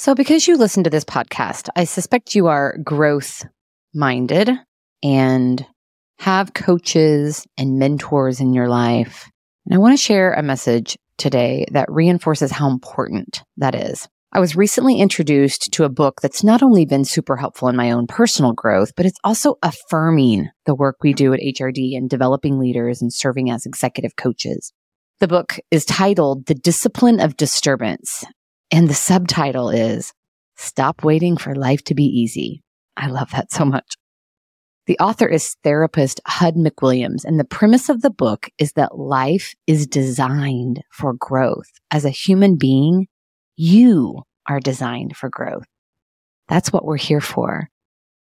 So, because you listen to this podcast, I suspect you are growth minded and have coaches and mentors in your life. And I want to share a message today that reinforces how important that is. I was recently introduced to a book that's not only been super helpful in my own personal growth, but it's also affirming the work we do at HRD and developing leaders and serving as executive coaches. The book is titled The Discipline of Disturbance, and the subtitle is Stop Waiting for Life to Be Easy. I love that so much. The author is therapist Hud McWilliams, and the premise of the book is that life is designed for growth. As a human being, you are designed for growth. That's what we're here for.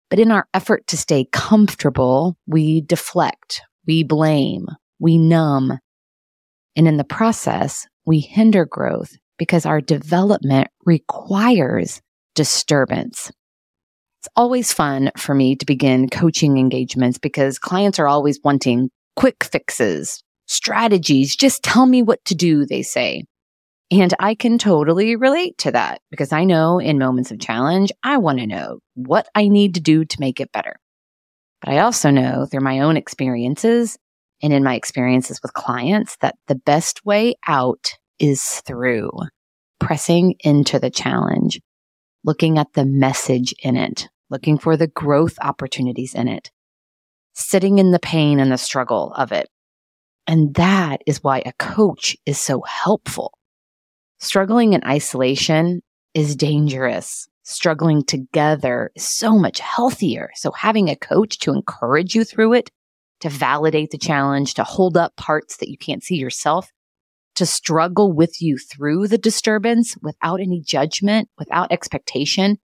But in our effort to stay comfortable, we deflect, we blame, we numb. And in the process, we hinder growth because our development requires disturbance. It's always fun for me to begin coaching engagements because clients are always wanting quick fixes, strategies. Just tell me what to do, they say. And I can totally relate to that because I know in moments of challenge, I want to know what I need to do to make it better. But I also know through my own experiences and in my experiences with clients that the best way out is through pressing into the challenge, looking at the message in it, looking for the growth opportunities in it, sitting in the pain and the struggle of it. And that is why a coach is so helpful. Struggling in isolation is dangerous. Struggling together is so much healthier. So having a coach to encourage you through it, to validate the challenge, to hold up parts that you can't see yourself, to struggle with you through the disturbance without any judgment, without expectation,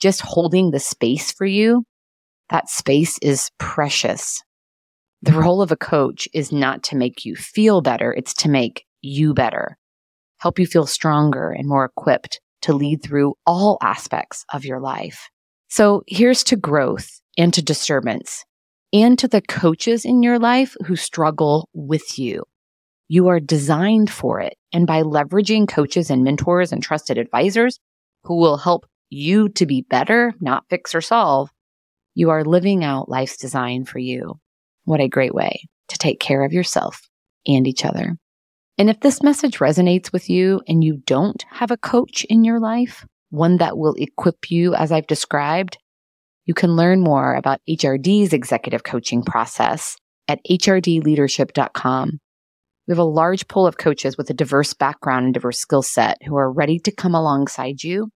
just holding the space for you, that space is precious. The mm-hmm. role of a coach is not to make you feel better, it's to make you better, help you feel stronger and more equipped to lead through all aspects of your life. So here's to growth and to disturbance and to the coaches in your life who struggle with you. You are designed for it. And by leveraging coaches and mentors and trusted advisors who will help you to be better, not fix or solve, you are living out life's design for you. What a great way to take care of yourself and each other. And if this message resonates with you and you don't have a coach in your life, one that will equip you as I've described, you can learn more about HRD's executive coaching process at hrdleadership.com. We have a large pool of coaches with a diverse background and diverse skill set who are ready to come alongside you